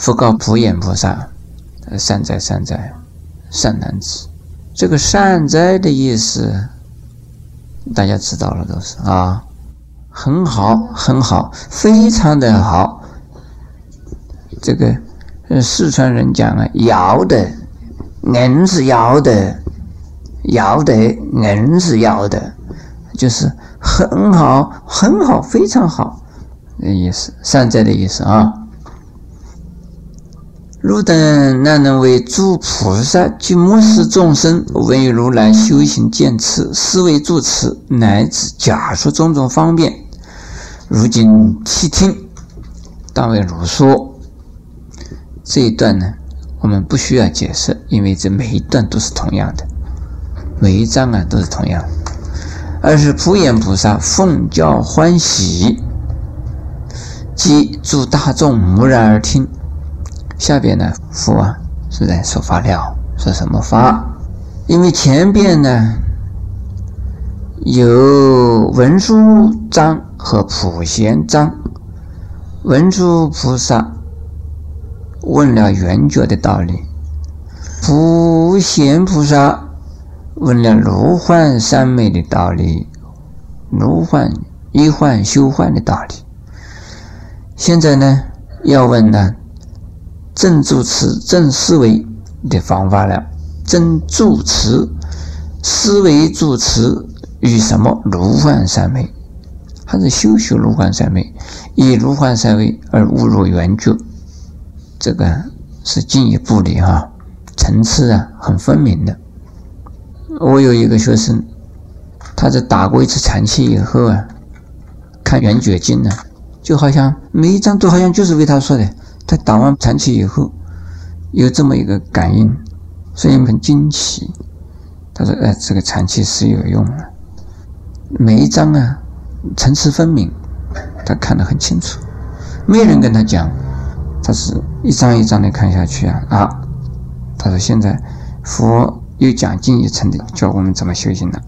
佛告普眼菩萨：“善哉善哉，善男子。”这个“善哉”的意思，大家知道了都是啊，很好，很好，非常的好。这个四川人讲啊，要得，硬是要得，要得，硬是要得，就是很好，很好，非常好的意思，善哉的意思啊。汝等哪能为诸菩萨及末世众生为如来修行见持，思维助持，乃至假说种种方便？如今谛听，当为如说。这一段呢，我们不需要解释，因为这每一段都是同样的，每一章啊都是同样。而是普眼菩萨奉教欢喜，即诸大众木然而听。下边呢，佛啊是在说法了，说什么法？因为前边呢有文殊章和普贤章，文殊菩萨问了圆觉的道理，普贤菩萨问了如幻三昧的道理，如幻一幻修幻的道理。现在呢，要问呢。正助词、正思维的方法了。正助词、思维助词与什么如幻三昧？还是修修如幻三昧，以如幻三昧而悟入圆觉。这个是进一步的哈，层次啊很分明的。我有一个学生，他在打过一次禅期以后啊，看圆觉经呢，就好像每一章都好像就是为他说的。他打完禅期以后，有这么一个感应，所以很惊奇。他说：“哎，这个禅期是有用的，每一章啊，层次分明，他看得很清楚。没人跟他讲，他是一张一张的看下去啊啊。他说现在佛又讲进一层的，教我们怎么修行了，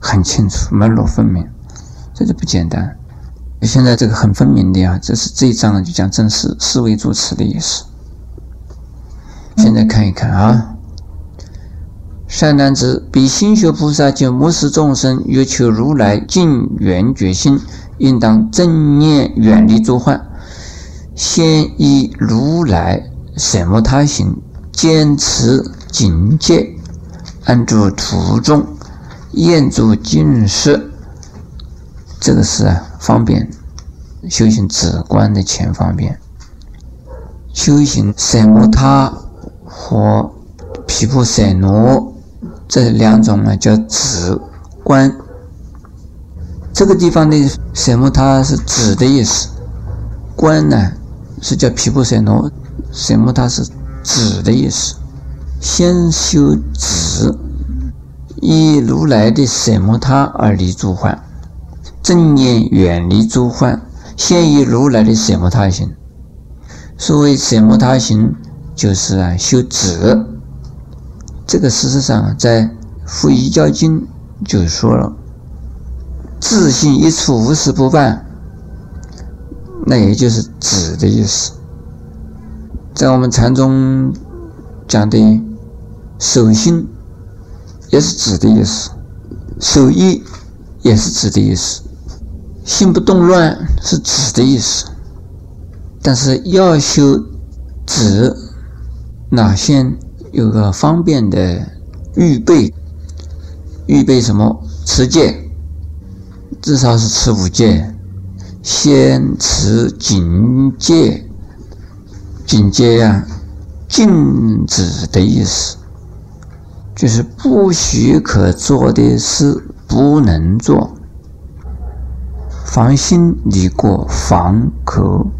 很清楚，门路分明，这就不简单。”现在这个很分明的呀，这是这一章，就讲正式思维助持的意思。现在看一看啊，善男子，彼心学菩萨及末世众生，欲求如来净圆觉心，应当正念远离诸患，先依如来什么他行，坚持警戒，安住途中，厌住尽失。这个是啊。方便修行止观的前方便，修行三摩他和毗婆舍罗这两种呢叫止观。这个地方的三摩他是止的意思，观呢是叫毗婆舍那，三摩他是止的意思。先修止，依如来的三摩他而离诸幻。正念远离诸幻，现于如来的什么他行？所谓什么他行，就是啊修止。这个事实上在《复一教经》就说了：“自信一处，无事不办。”那也就是止的意思。在我们禅宗讲的守心，也是止的意思；守意，也是止的意思。心不动乱是止的意思，但是要修止，那先有个方便的预备，预备什么？持戒，至少是持五戒，先持警戒，警戒呀，禁止的意思，就是不许可做的事不能做。防心离过，防口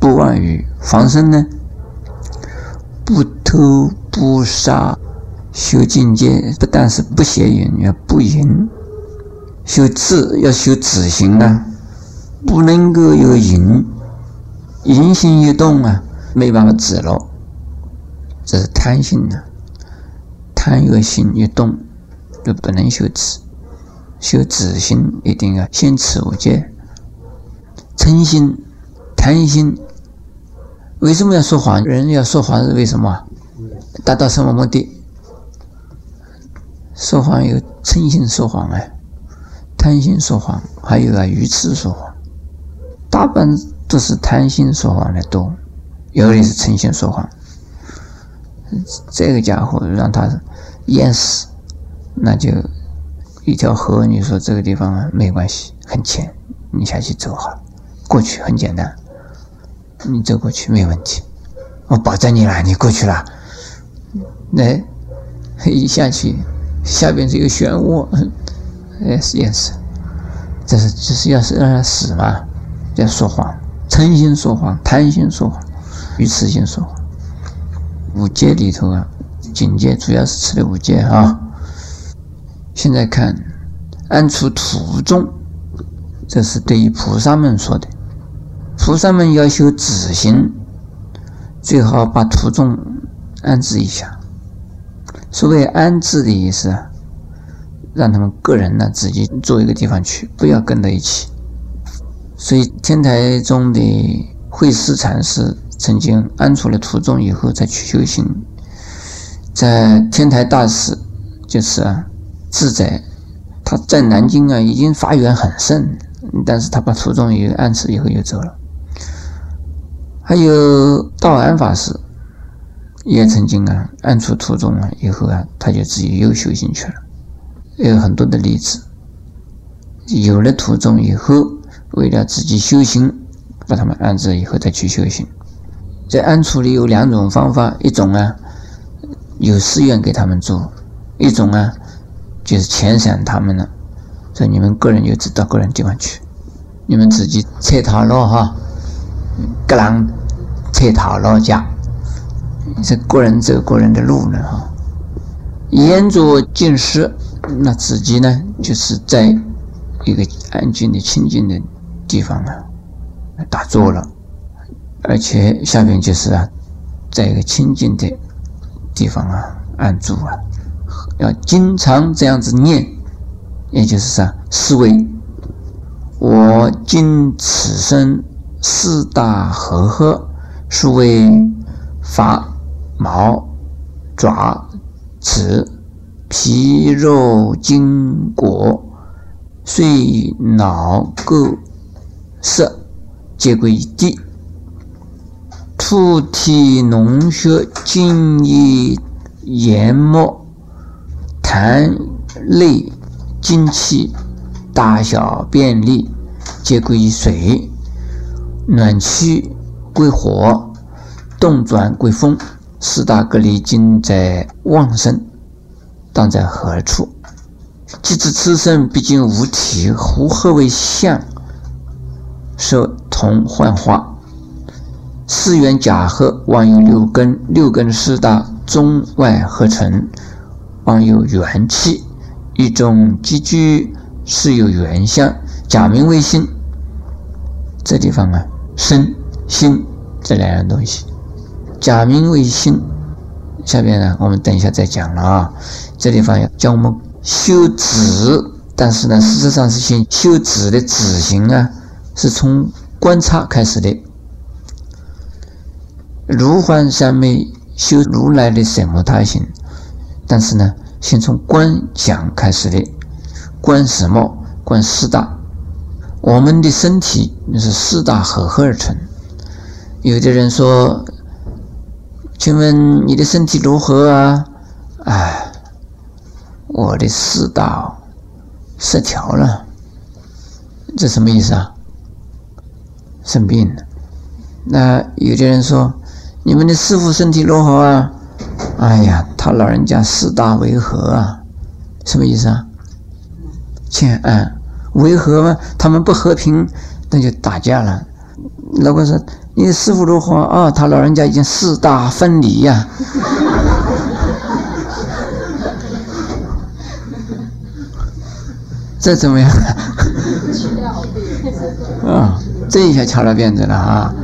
不妄语，防身呢？不偷不杀，修境界不但是不邪淫，要不淫；修智要修止行啊，不能够有淫，淫心一动啊，没办法止了。这是贪心呢，贪恶心一动，就不能修止。修止心一定要先持五戒，嗔心、贪心为什么要说谎？人要说谎是为什么？达到什么目的？说谎有嗔心说谎啊，贪心说谎，还有啊愚痴说谎，大半都是贪心说谎的多，有的是嗔心说谎。这个家伙让他淹死，那就一条河，你说这个地方没关系，很浅，你下去走好了，过去很简单，你走过去没问题，我保证你了，你过去了，那一下去。下边是一个漩涡，哎，是淹死。这是这是要是让他死嘛？要说谎，诚心说谎，贪心说谎，愚痴心说谎。五戒里头啊，警戒主要是吃的五戒啊。现在看安处途中，这是对于菩萨们说的。菩萨们要修止行，最好把途中安置一下。所谓安置的意思，让他们个人呢自己做一个地方去，不要跟在一起。所以天台中的慧思禅师曾经安处了途中以后再去修行，在天台大师就是啊自在，他在南京啊已经发源很盛，但是他把途中也安置以后又走了。还有道安法师。也曾经啊，暗处途中啊，以后啊，他就自己又修行去了。有很多的例子，有了途中以后，为了自己修行，把他们安置以后再去修行。在暗处里有两种方法，一种啊，有寺院给他们住；一种啊，就是遣散他们了，所以你们个人就知道个人地方去，你们自己拆套了哈，各人拆套了家。这个人走个人的路呢，哈，沿着进士，那自己呢，就是在一个安静的、清静的地方啊，打坐了，而且下边就是啊，在一个清静的地方啊，安住啊，要经常这样子念，也就是啥，思维，我今此生四大和合，是为法。毛、爪、齿、皮、肉、筋骨、髓、脑、垢、色，皆归一地。土体脓血、津液、盐膜、痰泪、精气、大小便利，皆归于水。暖气归火，动转归风。四大隔离精在旺盛，当在何处？即知此生毕竟无体，胡何为相？受同幻化，四元假合，万有六根，六根四大中外合成，望有元气，一种积聚，是有元相，假名为心。这地方啊，身心这两样东西。假名为心，下边呢，我们等一下再讲了啊。这地方要教我们修止，但是呢，事实上是先修止的止行啊，是从观察开始的。如幻三昧修如来的什么他行，但是呢，先从观想开始的。观什么？观四大。我们的身体那是四大合合而成。有的人说。请问你的身体如何啊？哎，我的四大失调了，这什么意思啊？生病了。那有的人说，你们的师傅身体如何啊？哎呀，他老人家四大为和啊，什么意思啊？欠安，为和嘛，他们不和平，那就打架了。如果说。你师傅如何啊？他老人家已经四大分离呀，这怎么样？啊，这一下敲了辫子了啊！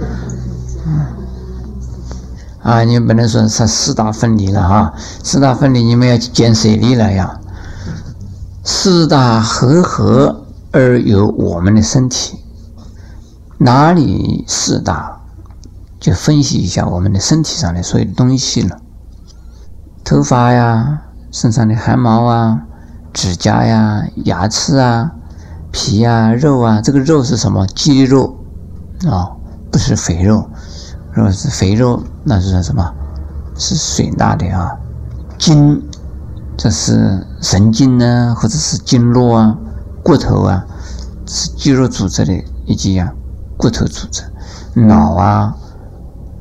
啊，你不能说是四大分离了哈，四大分离你们要见谁离了呀？四大合合而有我们的身体，哪里四大？就分析一下我们的身体上的所有的东西了。头发呀，身上的汗毛啊，指甲呀，牙齿啊，皮呀，肉啊，这个肉是什么？肌肉啊，不是肥肉。如果是肥肉，那是什么？是水钠的啊。筋，这是神经呢，或者是经络啊，骨头啊，是肌肉组织的以及呀骨头组织。脑啊，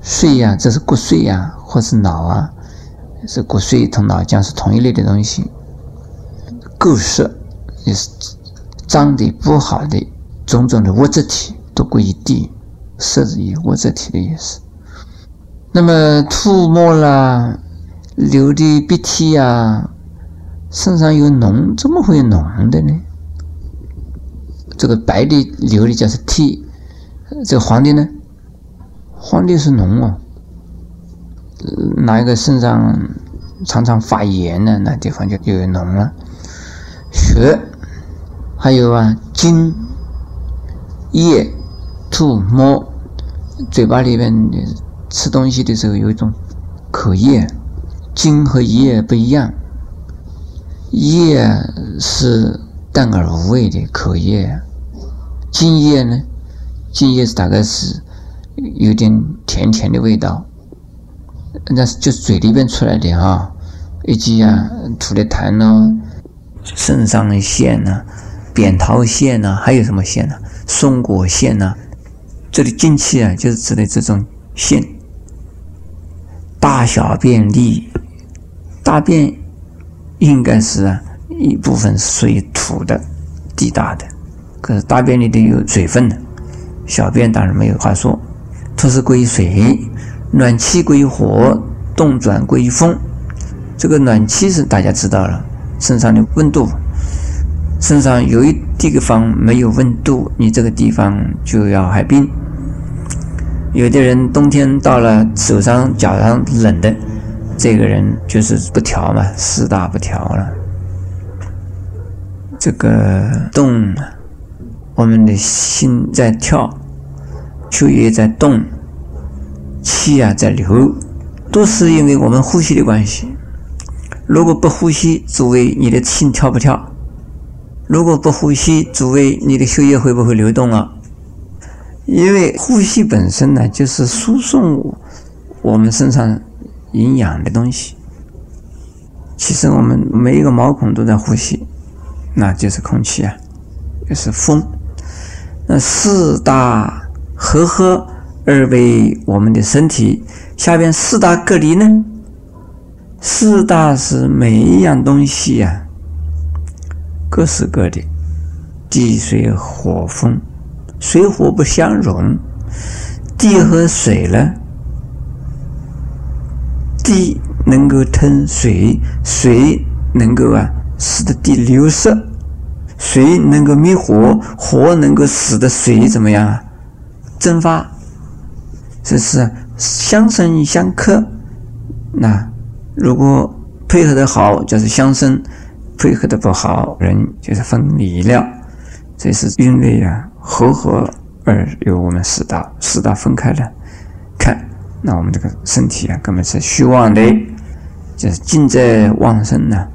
髓呀，这是骨髓呀，或是脑啊。是骨髓同脑浆是同一类的东西，构色也是长得不好的种种的物质体都归于地，色是以物质体的意思。那么吐沫啦，流的鼻涕呀，身上有脓，怎么会有脓的呢？这个白的流的叫是涕，这个黄的呢？黄的是脓哦。哪一个肾脏常常发炎呢？那地方就就有脓了。血，还有啊，津、液、吐沫，嘴巴里面吃东西的时候有一种口液，津和液不一样，液是淡而无味的口液，津液呢，津液是大概是有点甜甜的味道。那是就嘴里边出来的哈，以及啊吐的痰呢，肾上腺呐，扁桃腺呐，还有什么腺呢？松果腺呐，这里精气啊，就是指的这种腺。大小便利，大便应该是一部分是属于土的，地大的，可是大便里头有水分的，小便当然没有话说，土是归水。暖气归火，动转归风。这个暖气是大家知道了，身上的温度，身上有一地方没有温度，你这个地方就要害病。有的人冬天到了，手上脚上冷的，这个人就是不调嘛，四大不调了。这个动，我们的心在跳，血液在动。气啊在流，都是因为我们呼吸的关系。如果不呼吸，诸位你的心跳不跳？如果不呼吸，诸位你的血液会不会流动啊？因为呼吸本身呢，就是输送我们身上营养的东西。其实我们每一个毛孔都在呼吸，那就是空气啊，就是风。那四大和合。而为我们的身体下边四大隔离呢？四大是每一样东西呀，各是各的。地水火风，水火不相容。地和水呢？地能够吞水，水能够啊使得地流失，水能够灭火，火能够使得水怎么样啊？蒸发。这是相生相克，那如果配合的好，就是相生；配合的不好，人就是分离了。这是因为啊，合合而由我们四大四大分开的。看，那我们这个身体啊，根本是虚妄的，就是尽在旺盛呢，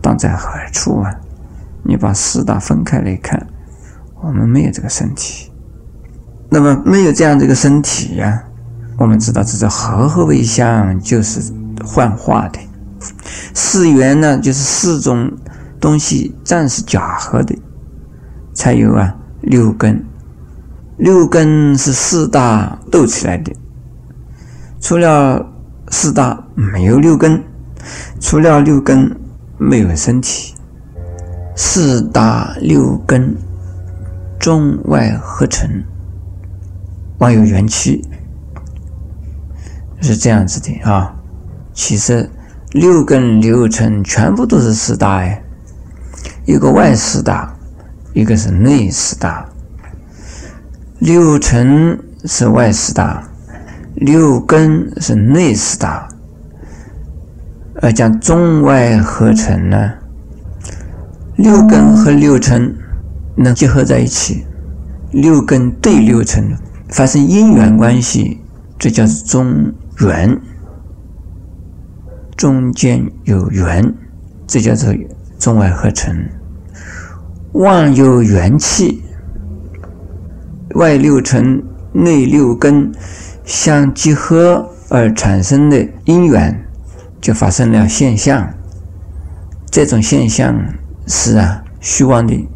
当在何处啊？你把四大分开来看，我们没有这个身体，那么没有这样这个身体呀。我们知道，这是合合为相，就是幻化的；四元呢，就是四种东西暂时假合的，才有啊六根。六根是四大斗起来的，除了四大没有六根，除了六根没有身体。四大六根中外合成，万有元气。是这样子的啊，其实六根六尘全部都是四大哎，一个外四大，一个是内四大。六尘是外四大，六根是内四大。而讲中外合成呢，六根和六尘能结合在一起，六根对六尘发生因缘关系。这叫做中缘，中间有缘，这叫做中外合成。万有元气，外六尘、内六根相结合而产生的因缘，就发生了现象。这种现象是啊，虚妄的，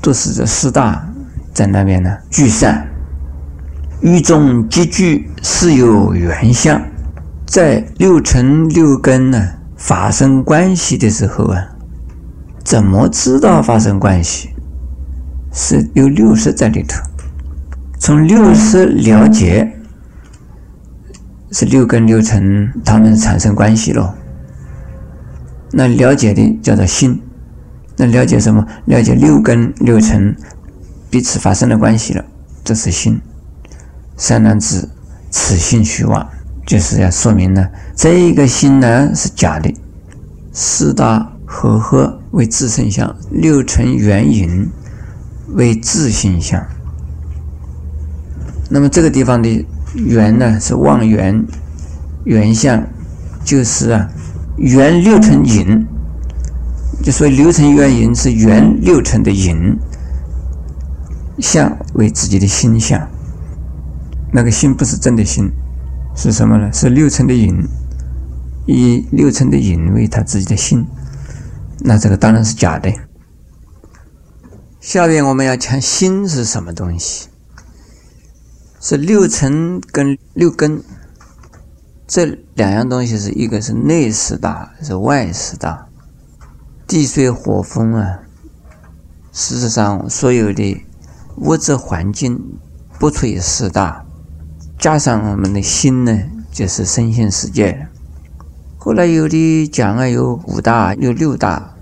都是这四大在那边呢聚散，于中集聚是有缘相，在六尘六根呢发生关系的时候啊。怎么知道发生关系？是有六识在里头，从六识了解，是六根六尘它们产生关系了。那了解的叫做心，那了解什么？了解六根六尘彼此发生的关系了，这是心。三男子此心虚妄，就是要说明呢，这个心呢是假的，四大。合合为自身相，六尘缘引为自性相。那么这个地方的缘呢，是望缘缘相，就是啊缘六尘引，就说六尘缘引是缘六尘的引相为自己的心相。那个心不是真的心，是什么呢？是六尘的影，以六尘的影为他自己的心。那这个当然是假的。下面我们要讲心是什么东西？是六尘跟六根这两样东西，是一个是内四大，是外四大。地水火风啊，事实上所有的物质环境不出于四大，加上我们的心呢，就是身心世界。后来有的讲啊，有五大，有六大。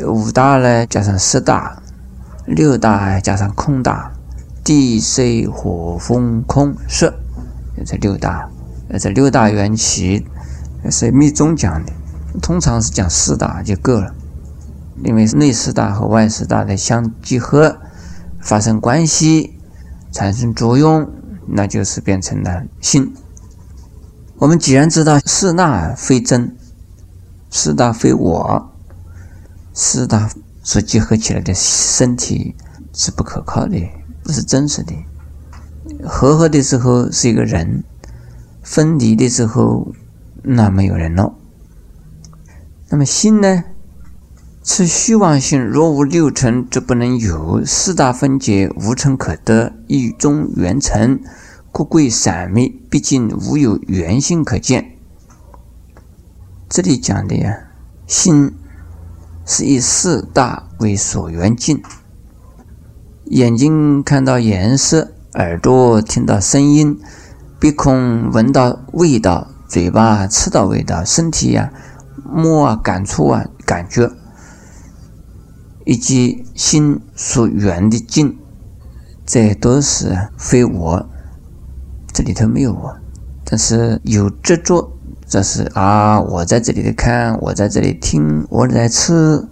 五大呢，加上四大，六大加上空大，地水火风空色，这六大，这六大缘起是密宗讲的，通常是讲四大就够了，因为内四大和外四大的相结合，发生关系，产生作用，那就是变成了心。我们既然知道四大非真，四大非我。四大所结合起来的身体是不可靠的，不是真实的。合合的时候是一个人，分离的时候那没有人了。那么心呢？此虚妄性，若无六尘，则不能有四大分解，无尘可得，意中缘成，故贵散灭。毕竟无有原性可见。这里讲的呀，心。是以四大为所缘境，眼睛看到颜色，耳朵听到声音，鼻孔闻到味道，嘴巴吃到味道，身体呀摸啊感触啊感觉，以及心所缘的境，这都是非我，这里头没有我，但是有执着。这是啊，我在这里看，我在这里听，我在吃。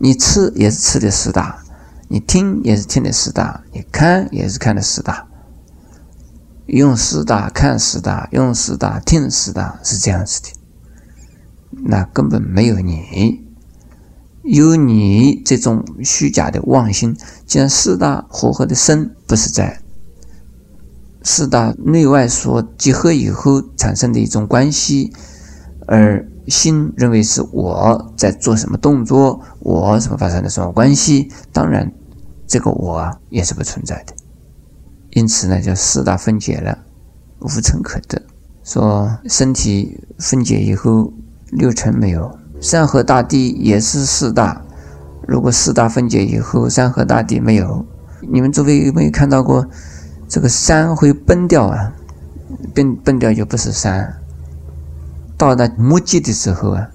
你吃也是吃的四大，你听也是听的四大，你看也是看的四大。用四大看四大，用四大听四大，是这样子的。那根本没有你，有你这种虚假的妄心。既然四大合合的身不是在。四大内外所结合以后产生的一种关系，而心认为是我在做什么动作，我什么发生的什么关系？当然，这个我也是不存在的。因此呢，叫四大分解了，无尘可得。说身体分解以后，六尘没有，山河大地也是四大。如果四大分解以后，山河大地没有，你们周围有没有看到过？这个山会崩掉啊，崩崩掉就不是山。到达末季的时候啊，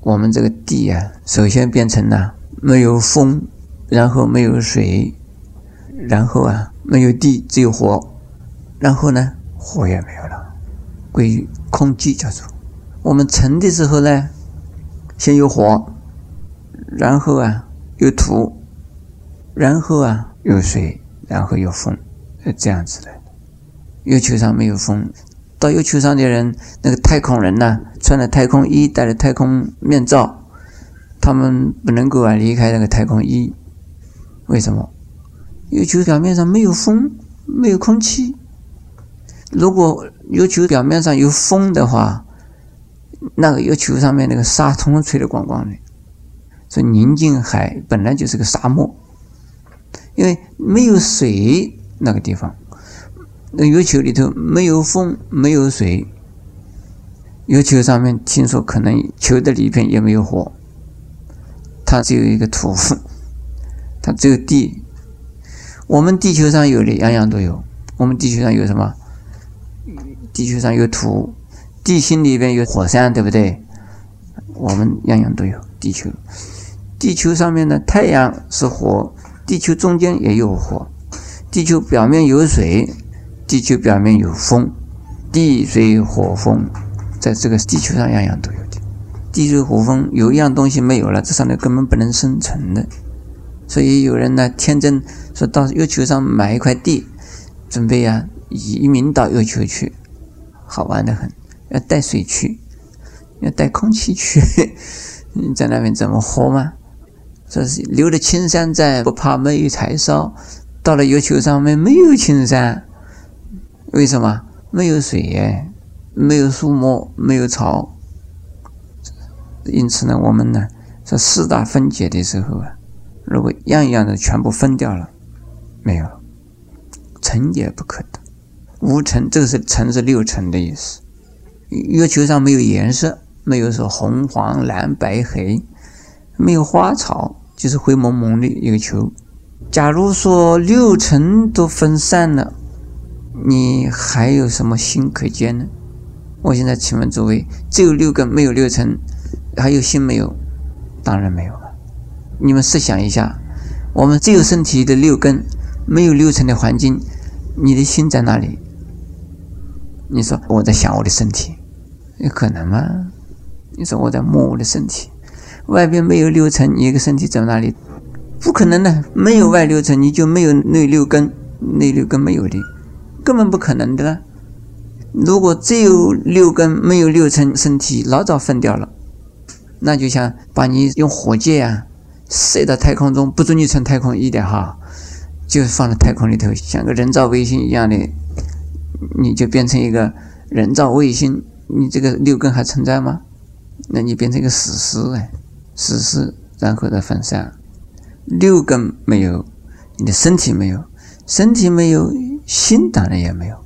我们这个地啊，首先变成了没有风，然后没有水，然后啊没有地，只有火，然后呢火也没有了，归于空寂叫做。我们成的时候呢，先有火，然后啊有土，然后啊有水，然后有风。这样子的，月球上没有风。到月球上的人，那个太空人呢，穿了太空衣，戴了太空面罩，他们不能够啊离开那个太空衣。为什么？月球表面上没有风，没有空气。如果月球表面上有风的话，那个月球上面那个沙通通吹得光光的。所以宁静海本来就是个沙漠，因为没有水那个地方。那月球里头没有风，没有水。月球上面听说可能球的里边也没有火，它只有一个土，它只有地。我们地球上有的样样都有。我们地球上有什么？地球上有土，地心里边有火山，对不对？我们样样都有。地球，地球上面的太阳是火，地球中间也有火，地球表面有水。地球表面有风，地水火风，在这个地球上样样都有的。地水火风有一样东西没有了，这上面根本不能生存的。所以有人呢天真说到月球上买一块地，准备呀移民到月球去，好玩的很。要带水去，要带空气去，你 在那边怎么活吗？说是留了青山在，不怕没有柴烧。到了月球上面没有青山。为什么没有水？没有树木，没有草。因此呢，我们呢，在四大分解的时候啊，如果样样的全部分掉了，没有了，成也不可得。无尘，这个是尘是六尘的意思。月球上没有颜色，没有说红黄蓝白黑，没有花草，就是灰蒙蒙的一个球。假如说六尘都分散了。你还有什么心可见呢？我现在请问诸位，只有六根，没有六尘，还有心没有？当然没有了。你们试想一下，我们只有身体的六根，没有六尘的环境，你的心在哪里？你说我在想我的身体，有可能吗？你说我在摸我的身体，外边没有六尘，你一个身体在哪里？不可能的，没有外六尘，你就没有内六根，内六根没有的。根本不可能的啦。如果只有六根，没有六层身体，老早分掉了。那就像把你用火箭啊射到太空中，不准你乘太空衣的哈，就放在太空里头，像个人造卫星一样的，你就变成一个人造卫星。你这个六根还存在吗？那你变成一个死尸哎，死尸，然后再分散。六根没有，你的身体没有，身体没有。心当然也没有。